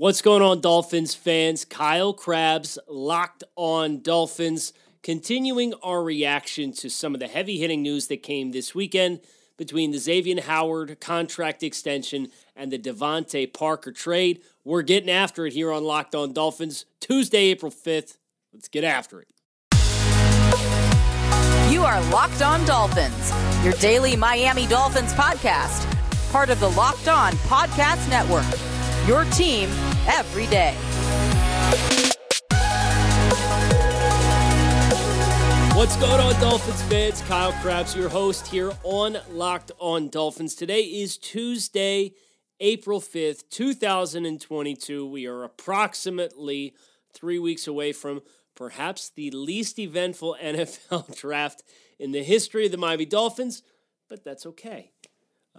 What's going on, Dolphins fans? Kyle Crabbs, locked on Dolphins, continuing our reaction to some of the heavy hitting news that came this weekend between the Xavier Howard contract extension and the DeVante Parker trade. We're getting after it here on Locked On Dolphins, Tuesday, April 5th. Let's get after it. You are Locked On Dolphins, your daily Miami Dolphins podcast, part of the Locked On Podcast Network. Your team every day. What's going on, Dolphins fans? Kyle Crabbs, your host here on Locked On Dolphins. Today is Tuesday, April 5th, 2022. We are approximately three weeks away from perhaps the least eventful NFL draft in the history of the Miami Dolphins, but that's okay.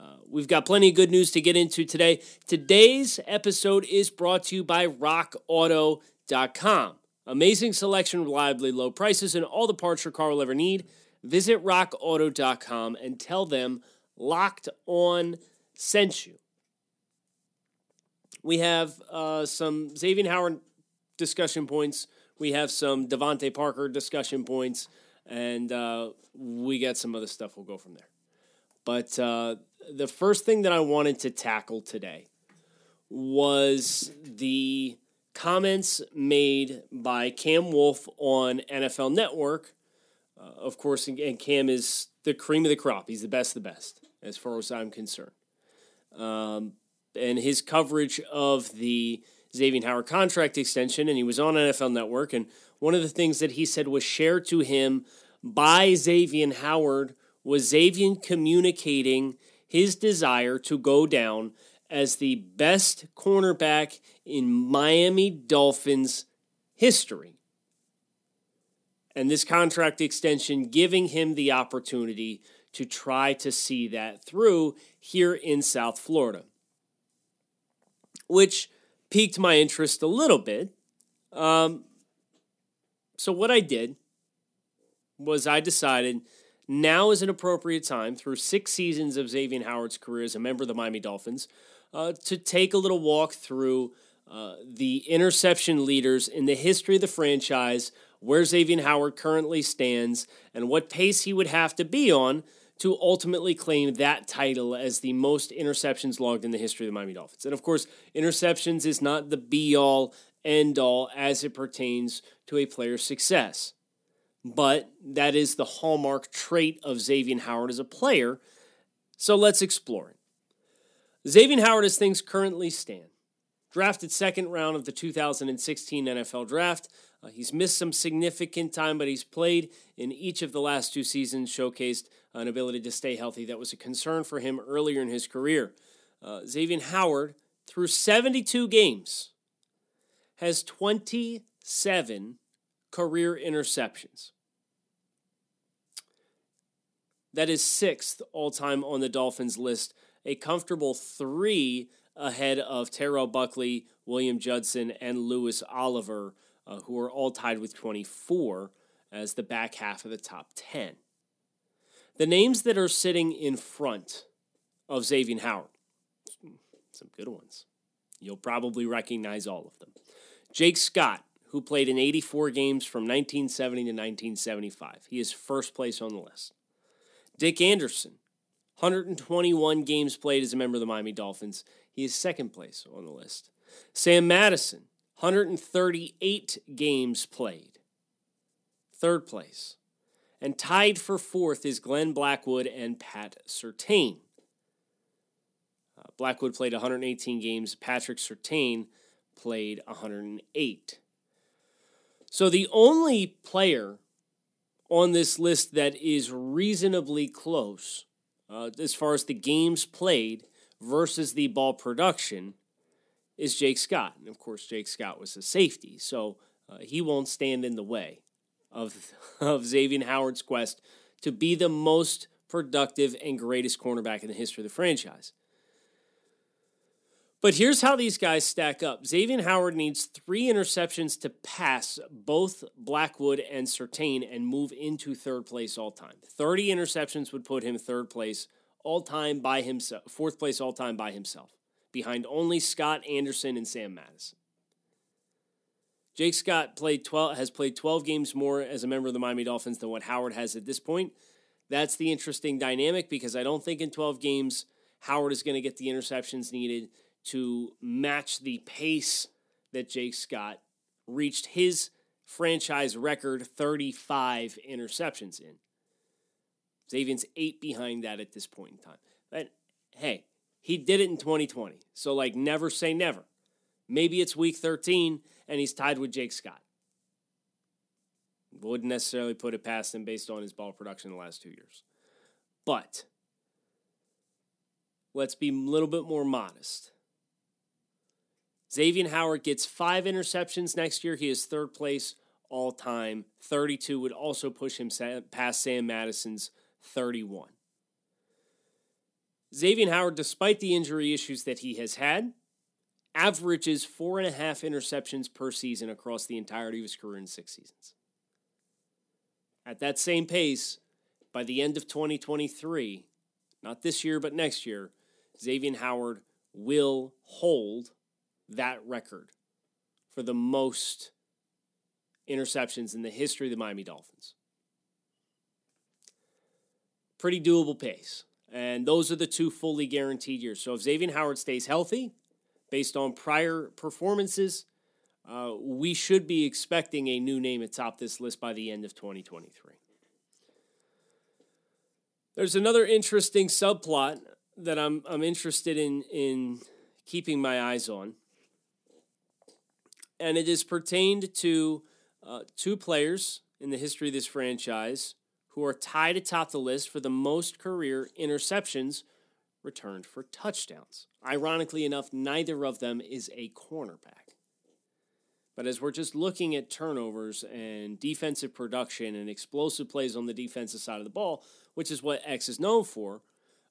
Uh, we've got plenty of good news to get into today. Today's episode is brought to you by RockAuto.com. Amazing selection, reliably low prices, and all the parts your car will ever need. Visit RockAuto.com and tell them Locked On sent you. We have uh, some Xavier Howard discussion points. We have some DeVante Parker discussion points, and uh, we got some other stuff. We'll go from there. But uh, the first thing that I wanted to tackle today was the comments made by Cam Wolfe on NFL Network. Uh, of course, and Cam is the cream of the crop. He's the best of the best, as far as I'm concerned. Um, and his coverage of the Xavier Howard contract extension, and he was on NFL Network. And one of the things that he said was shared to him by Xavier Howard was Xavier communicating his desire to go down as the best cornerback in Miami Dolphins history. And this contract extension giving him the opportunity to try to see that through here in South Florida, which piqued my interest a little bit. Um, so, what I did was I decided now is an appropriate time through six seasons of Xavier Howard's career as a member of the Miami Dolphins uh, to take a little walk through uh, the interception leaders in the history of the franchise, where Xavier Howard currently stands, and what pace he would have to be on to ultimately claim that title as the most interceptions logged in the history of the Miami Dolphins. And of course, interceptions is not the be all end all as it pertains to a player's success but that is the hallmark trait of Xavier Howard as a player. So let's explore it. Xavier Howard, as things currently stand, drafted second round of the 2016 NFL Draft. Uh, he's missed some significant time, but he's played in each of the last two seasons, showcased an ability to stay healthy that was a concern for him earlier in his career. Uh, Xavier Howard, through 72 games, has 27 career interceptions. That is sixth all time on the Dolphins list, a comfortable three ahead of Terrell Buckley, William Judson, and Louis Oliver, uh, who are all tied with 24 as the back half of the top 10. The names that are sitting in front of Xavier Howard, some good ones. You'll probably recognize all of them. Jake Scott, who played in 84 games from 1970 to 1975. He is first place on the list. Dick Anderson, 121 games played as a member of the Miami Dolphins. He is second place on the list. Sam Madison, 138 games played. Third place. And tied for fourth is Glenn Blackwood and Pat Surtain. Uh, Blackwood played 118 games. Patrick Surtain played 108. So the only player on this list that is reasonably close uh, as far as the games played versus the ball production is Jake Scott. And of course, Jake Scott was a safety, so uh, he won't stand in the way of, of Xavier Howard's quest to be the most productive and greatest cornerback in the history of the franchise. But here's how these guys stack up. Xavier Howard needs three interceptions to pass both Blackwood and Surtain and move into third place all time. 30 interceptions would put him third place all time by himself, fourth place all time by himself. behind only Scott Anderson and Sam Madison. Jake Scott played 12 has played 12 games more as a member of the Miami Dolphins than what Howard has at this point. That's the interesting dynamic because I don't think in 12 games Howard is going to get the interceptions needed to match the pace that Jake Scott reached his franchise record 35 interceptions in. Xavier's eight behind that at this point in time. But hey, he did it in 2020. So, like, never say never. Maybe it's week 13 and he's tied with Jake Scott. Wouldn't necessarily put it past him based on his ball production the last two years. But let's be a little bit more modest. Xavier Howard gets five interceptions next year. He is third place all time. 32 would also push him past Sam Madison's 31. Xavier Howard, despite the injury issues that he has had, averages four and a half interceptions per season across the entirety of his career in six seasons. At that same pace, by the end of 2023, not this year, but next year, Xavier Howard will hold that record for the most interceptions in the history of the Miami Dolphins. Pretty doable pace. And those are the two fully guaranteed years. So if Xavier Howard stays healthy, based on prior performances, uh, we should be expecting a new name atop this list by the end of 2023. There's another interesting subplot that I'm, I'm interested in, in keeping my eyes on, and it is pertained to uh, two players in the history of this franchise who are tied atop the list for the most career interceptions returned for touchdowns. Ironically enough, neither of them is a cornerback. But as we're just looking at turnovers and defensive production and explosive plays on the defensive side of the ball, which is what X is known for,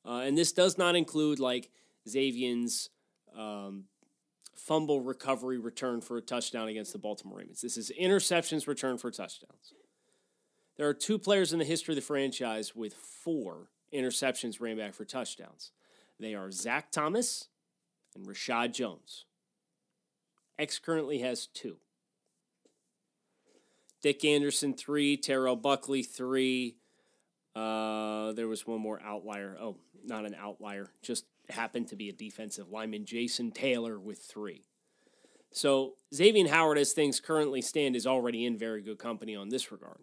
uh, and this does not include like Xavier's um, fumble recovery return for a touchdown against the Baltimore Ravens. This is interceptions return for touchdowns. There are two players in the history of the franchise with four interceptions ran back for touchdowns. They are Zach Thomas and Reshad Jones. X currently has two. Dick Anderson, three. Terrell Buckley, three. Uh, there was one more outlier. Oh, not an outlier. Just happened to be a defensive lineman, Jason Taylor, with three. So Xavier Howard, as things currently stand, is already in very good company on this regard.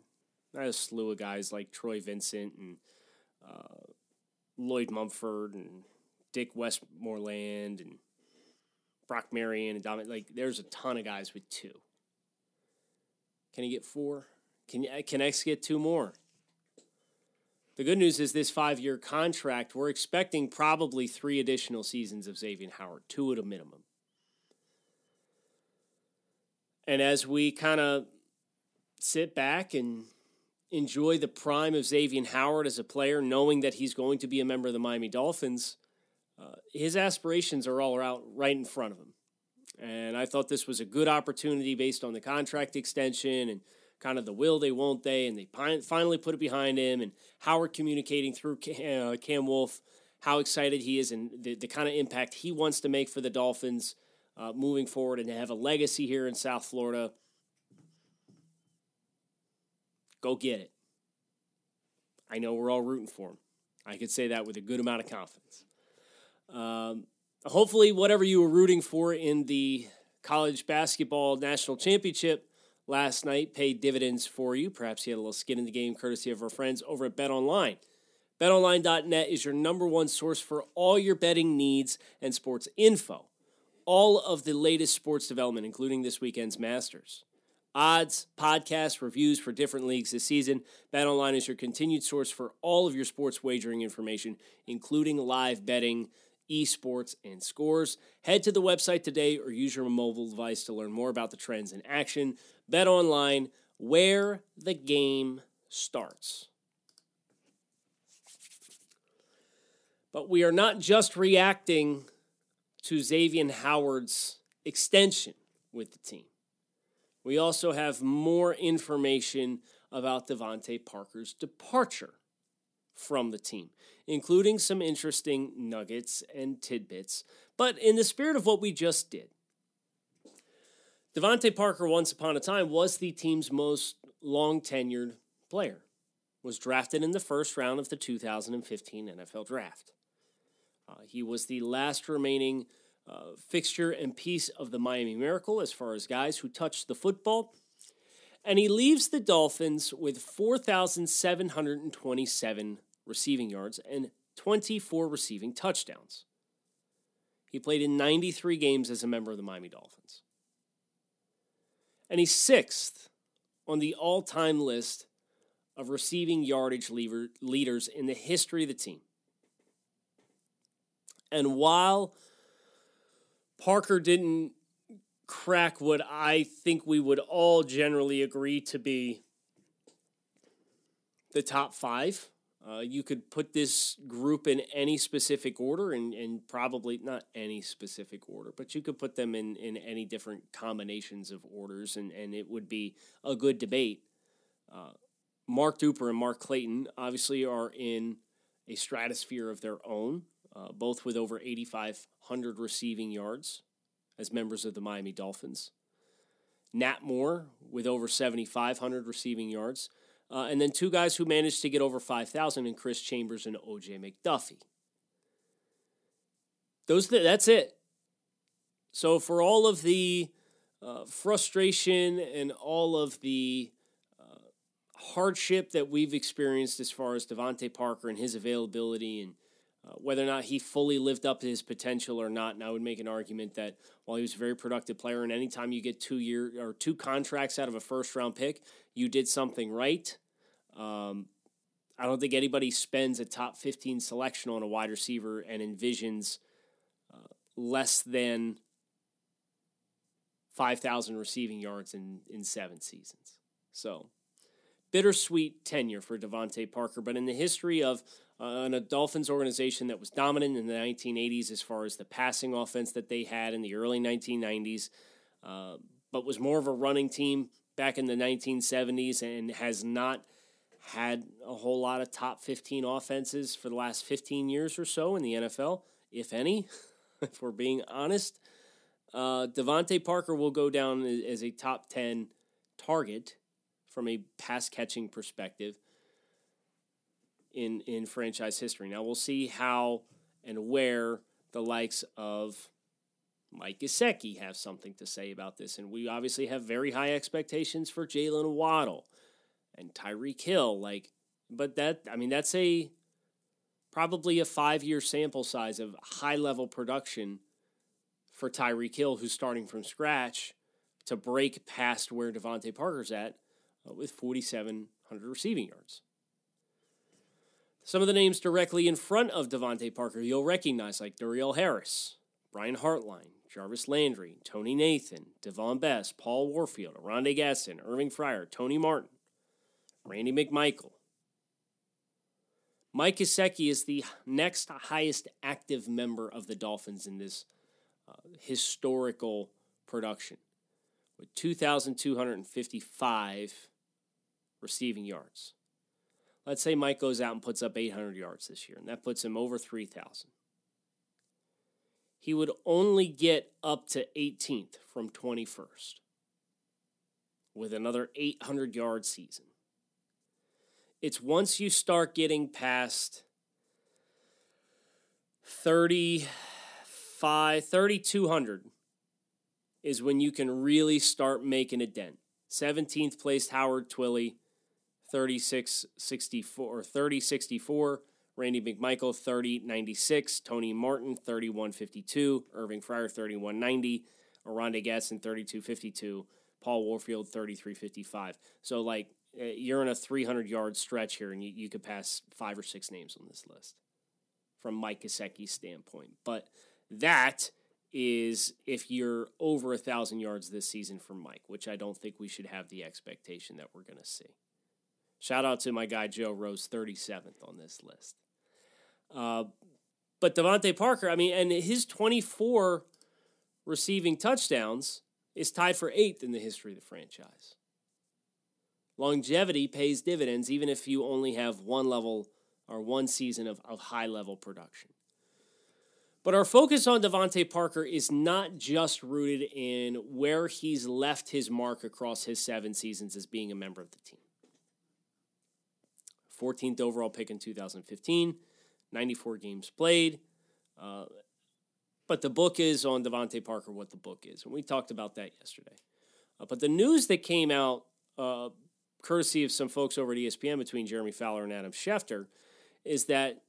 There's a slew of guys like Troy Vincent and uh, Lloyd Mumphord and Dick Westmoreland and Brock Marion and Dominic. Like, there's a ton of guys with two. Can he get four? Can can X get two more? The good news is this five year contract, we're expecting probably three additional seasons of Xavier Howard, two at a minimum. And as we kind of sit back and enjoy the prime of Xavier Howard as a player, knowing that he's going to be a member of the Miami Dolphins, uh, his aspirations are all out right in front of him. And I thought this was a good opportunity based on the contract extension and kind of the will they, won't they, and they finally put it behind him. And Howard communicating through Cam, uh, Cam Wolfe how excited he is and the, the kind of impact he wants to make for the Dolphins uh, moving forward and to have a legacy here in South Florida. Go get it. I know we're all rooting for him. I could say that with a good amount of confidence. Um, hopefully, whatever you were rooting for in the college basketball national championship last night paid dividends for you. Perhaps you had a little skin in the game courtesy of our friends over at BetOnline. BetOnline.net is your number one source for all your betting needs and sports info. All of the latest sports development, including this weekend's Masters odds, podcasts, reviews for different leagues this season. BetOnline is your continued source for all of your sports wagering information, including live betting, esports, and scores. Head to the website today or use your mobile device to learn more about the trends in action. BetOnline, where the game starts. But we are not just reacting to Xavier Howard's extension with the team. We also have more information about DeVante Parker's departure from the team, including some interesting nuggets and tidbits. But in the spirit of what we just did, DeVante Parker, once upon a time, was the team's most long tenured player. Was drafted in the first round of the 2015 NFL Draft. Uh, he was the last remaining uh, fixture and piece of the Miami Miracle as far as guys who touched the football. And he leaves the Dolphins with 4,727 receiving yards and 24 receiving touchdowns. He played in 93 games as a member of the Miami Dolphins and he's sixth on the all time list of receiving yardage leaders in the history of the team. And while Parker didn't crack what I think we would all generally agree to be the top five, uh, you could put this group in any specific order, and, and probably not any specific order, but you could put them in, in any different combinations of orders, and, and it would be a good debate. Uh, Mark Duper and Mark Clayton obviously are in a stratosphere of their own, uh, both with over 8,500 receiving yards as members of the Miami Dolphins. Nat Moore with over 7,500 receiving yards. Uh, and then two guys who managed to get over 5,000 in Chris Chambers and OJ McDuffie. Those that's it. So for all of the uh, frustration and all of the uh, hardship that we've experienced as far as DeVante Parker and his availability and uh, whether or not he fully lived up to his potential or not, and I would make an argument that while he was a very productive player, and anytime you get two year or two contracts out of a first round pick, you did something right. Um, I don't think anybody spends a top 15 selection on a wide receiver and envisions uh, less than 5,000 receiving yards in, in seven seasons. So, bittersweet tenure for DeVante Parker, but in the history of uh, a Dolphins organization that was dominant in the 1980s as far as the passing offense that they had in the early 1990s, uh, but was more of a running team back in the 1970s and has not had a whole lot of top 15 offenses for the last 15 years or so in the NFL, if any, if we're being honest. Uh, DeVante Parker will go down as a top 10 target from a pass catching perspective in, in franchise history. Now we'll see how and where the likes of Mike Gesicki have something to say about this. And we obviously have very high expectations for Jaylen Waddle and Tyreek Hill. Like, but that I mean that's a probably a five year sample size of high level production for Tyreek Hill, who's starting from scratch to break past where DeVante Parker's at uh, with 4,700 receiving yards. Some of the names directly in front of DeVante Parker you'll recognize, like Duriel Harris, Brian Hartline, Jarvis Landry, Tony Nathan, Davone Bess, Paul Warfield, Oronde Gadsden, Irving Fryar, Tony Martin, Randy McMichael. Mike Gesicki is the next highest active member of the Dolphins in this uh, historical production with 2,255 receiving yards. Let's say Mike goes out and puts up 800 yards this year, and that puts him over 3,000. He would only get up to 18th from 21st with another 800 yard season. It's once you start getting past 35, 3,200 is when you can really start making a dent. 17th placed Howard Twilley, 3664 or 3064. Randy McMichael, 3096. Tony Martin, 3152. Irving Fryar, 3190. Oronde Gadsden, 3252. Paul Warfield, 3355. So, like, uh, you're in a 300 yard stretch here, and you, you could pass five or six names on this list from Mike Gesicki's standpoint. But that is if you're over a thousand yards this season from Mike, which I don't think we should have the expectation that we're going to see. Shout out to my guy Joe Rose, 37th on this list. Uh, but DeVante Parker, I mean, and his 24 receiving touchdowns is tied for eighth in the history of the franchise. Longevity pays dividends even if you only have one level or one season of, of high level production. But our focus on DeVante Parker is not just rooted in where he's left his mark across his seven seasons as being a member of the team. 14th overall pick in 2015, 94 games played. Uh, but the book is on DeVante Parker what the book is. And we talked about that yesterday. Uh, but the news that came out, uh, courtesy of some folks over at ESPN between Jeremy Fowler and Adam Schefter, is that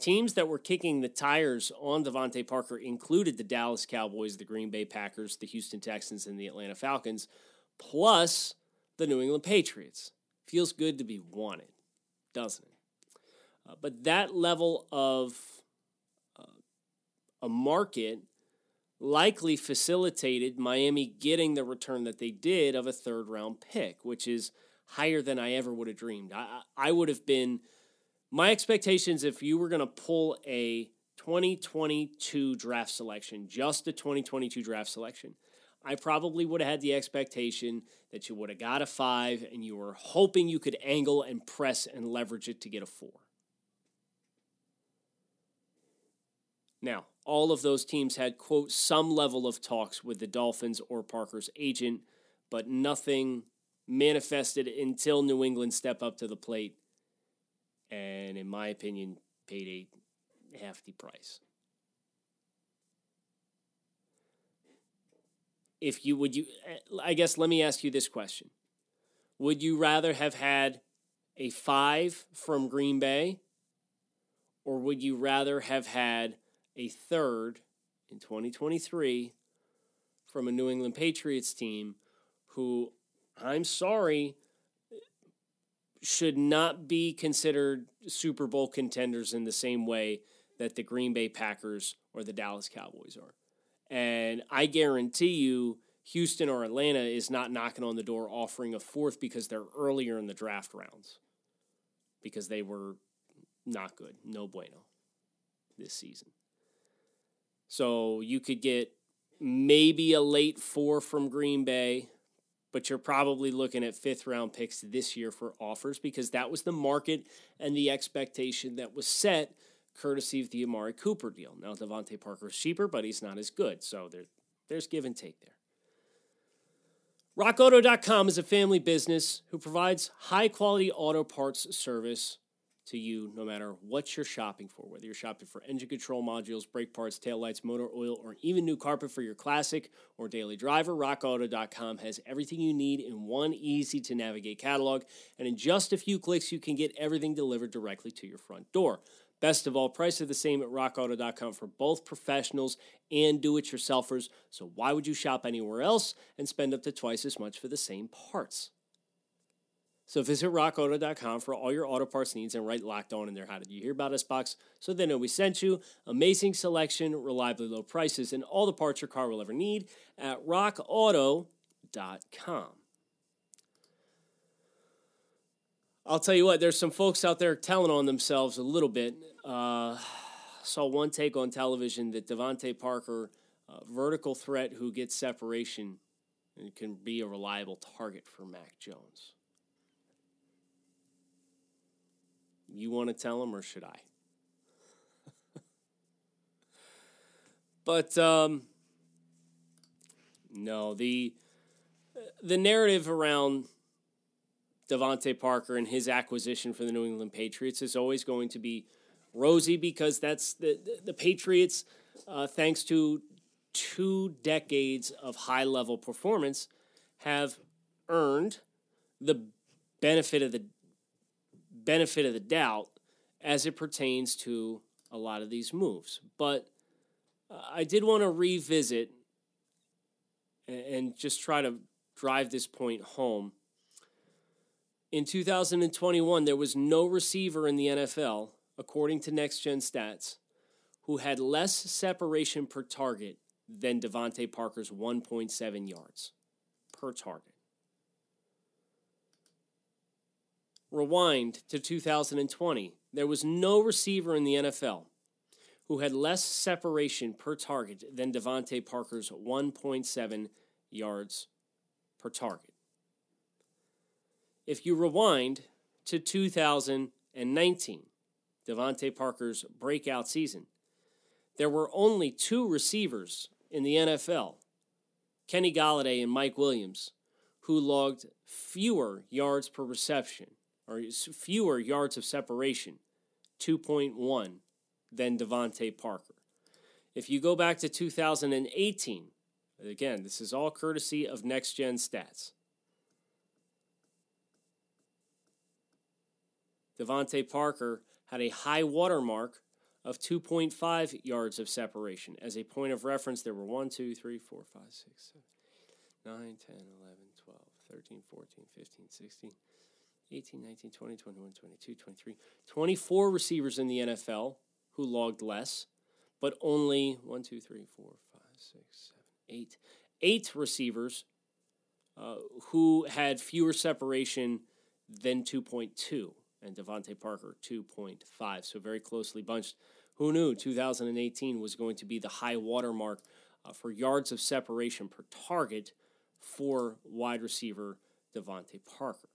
teams that were kicking the tires on DeVante Parker included the Dallas Cowboys, the Green Bay Packers, the Houston Texans, and the Atlanta Falcons, plus the New England Patriots. Feels good to be wanted, doesn't it? Uh, but that level of uh, a market likely facilitated Miami getting the return that they did of a third round pick, which is higher than I ever would have dreamed. I, I would have been, my expectations if you were going to pull a 2022 draft selection, just a 2022 draft selection, I probably would have had the expectation that you would have got a five and you were hoping you could angle and press and leverage it to get a four. Now, all of those teams had, quote, some level of talks with the Dolphins or Parker's agent, but nothing manifested until New England stepped up to the plate and, in my opinion, paid a hefty price. If you would you I guess let me ask you this question. Would you rather have had a 5 from Green Bay or would you rather have had a third in 2023 from a New England Patriots team who, I'm sorry, should not be considered Super Bowl contenders in the same way that the Green Bay Packers or the Dallas Cowboys are. And I guarantee you, Houston or Atlanta is not knocking on the door offering a fourth because they're earlier in the draft rounds because they were not good, no bueno this season. So you could get maybe a late four from Green Bay, but you're probably looking at fifth round picks this year for offers because that was the market and the expectation that was set courtesy of the Amari Cooper deal. Now DeVante Parker's cheaper, but he's not as good. So there, there's give and take there. RockAuto.com is a family business who provides high quality auto parts service to you no matter what you're shopping for. Whether you're shopping for engine control modules, brake parts, taillights, motor oil, or even new carpet for your classic or daily driver, RockAuto.com has everything you need in one easy to navigate catalog. And in just a few clicks, you can get everything delivered directly to your front door. Best of all, price are the same at rockauto.com for both professionals and do it yourselfers. So why would you shop anywhere else and spend up to twice as much for the same parts? So visit rockauto.com for all your auto parts needs and write locked on in there. How did you hear about us box? So they know we sent you. Amazing selection, reliably low prices, and all the parts your car will ever need at rockauto.com. I'll tell you what, there's some folks out there telling on themselves a little bit. Uh, saw one take on television that DeVante Parker, uh, vertical threat who gets separation and can be a reliable target for Mac Jones. You want to tell him, or should I? but um, no, the the narrative around DeVante Parker and his acquisition for the New England Patriots is always going to be rosy because that's the the Patriots, uh, thanks to two decades of high level performance, have earned the benefit of the benefit of the doubt as it pertains to a lot of these moves. But uh, I did want to revisit and just try to drive this point home. In 2021, there was no receiver in the NFL, according to Next Gen Stats, who had less separation per target than DeVante Parker's 1.7 yards per target. Rewind to 2020. There was no receiver in the NFL who had less separation per target than DeVante Parker's 1.7 yards per target. If you rewind to 2019, DeVante Parker's breakout season, there were only two receivers in the NFL, Kenny Golladay and Mike Williams, who logged fewer yards per reception or fewer yards of separation, 2.1, than DeVante Parker. If you go back to 2018, again, this is all courtesy of Next Gen Stats. DeVante Parker had a high water mark of 2.5 yards of separation. As a point of reference, there were 1, 2, 3, 4, 5, 6, 7, 9, 10, 11, 12, 13, 14, 15, 16, 18, 19, 20, 21, 22, 23, 24 receivers in the NFL who logged less, but only 1, 2, 3, 4, 5, 6, 7, 8, 8 receivers uh, who had fewer separation than 2.2 and DeVante Parker 2.5. So very closely bunched. Who knew 2018 was going to be the high watermark uh, for yards of separation per target for wide receiver DeVante Parker?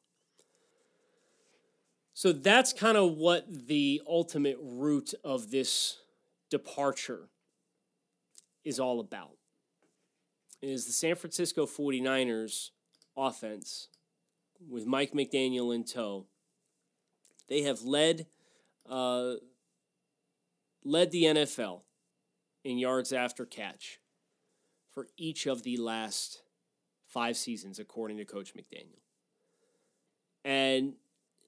So that's kind of what the ultimate root of this departure is all about. Is the San Francisco 49ers offense with Mike McDaniel in tow they have led uh, led the NFL in yards after catch for each of the last five seasons, according to Coach McDaniel. And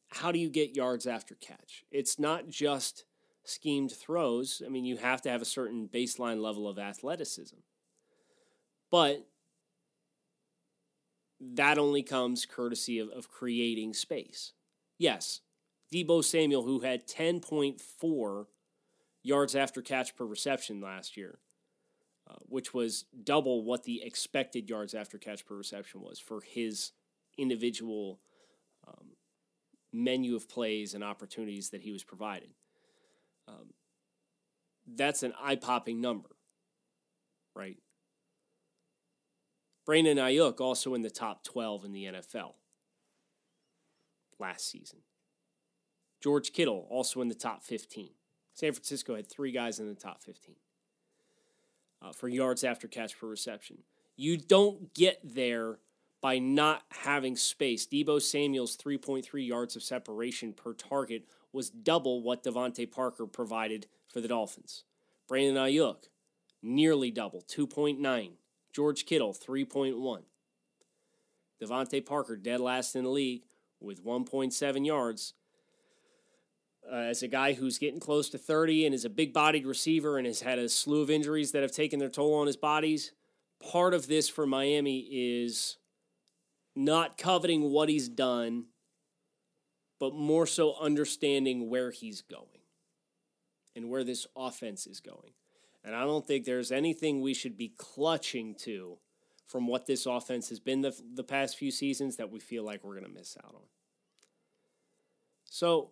how do you get yards after catch? It's not just schemed throws. I mean, you have to have a certain baseline level of athleticism. But that only comes courtesy of, of creating space. Yes, Deebo Samuel, who had 10.4 yards after catch per reception last year, uh, which was double what the expected yards after catch per reception was for his individual um, menu of plays and opportunities that he was provided. Um, that's an eye popping number, right? Brandon Aiyuk also in the top 12 in the NFL last season. George Kittle, also in the top 15. San Francisco had three guys in the top 15 uh, for yards after catch per reception. You don't get there by not having space. Deebo Samuel's 3.3 yards of separation per target was double what DeVante Parker provided for the Dolphins. Brandon Aiyuk, nearly double, 2.9. George Kittle, 3.1. DeVante Parker, dead last in the league with 1.7 yards uh, as a guy who's getting close to 30 and is a big bodied receiver and has had a slew of injuries that have taken their toll on his bodies, part of this for Miami is not coveting what he's done, but more so understanding where he's going and where this offense is going. And I don't think there's anything we should be clutching to from what this offense has been the, the past few seasons that we feel like we're going to miss out on. So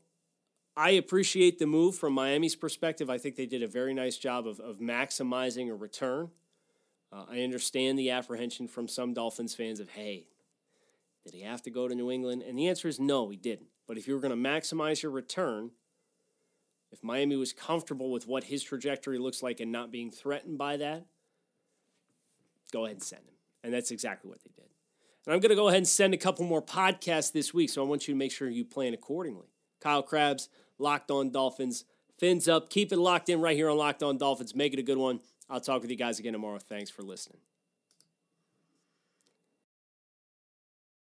I appreciate the move from Miami's perspective. I think they did a very nice job of, of maximizing a return. Uh, I understand the apprehension from some Dolphins fans of, hey, did he have to go to New England? And the answer is no, he didn't. But if you were going to maximize your return, if Miami was comfortable with what his trajectory looks like and not being threatened by that, go ahead and send him. And that's exactly what they did. And I'm going to go ahead and send a couple more podcasts this week, so I want you to make sure you plan accordingly. Kyle Crabbs, Locked On Dolphins. Fins up. Keep it locked in right here on Locked On Dolphins. Make it a good one. I'll talk with you guys again tomorrow. Thanks for listening.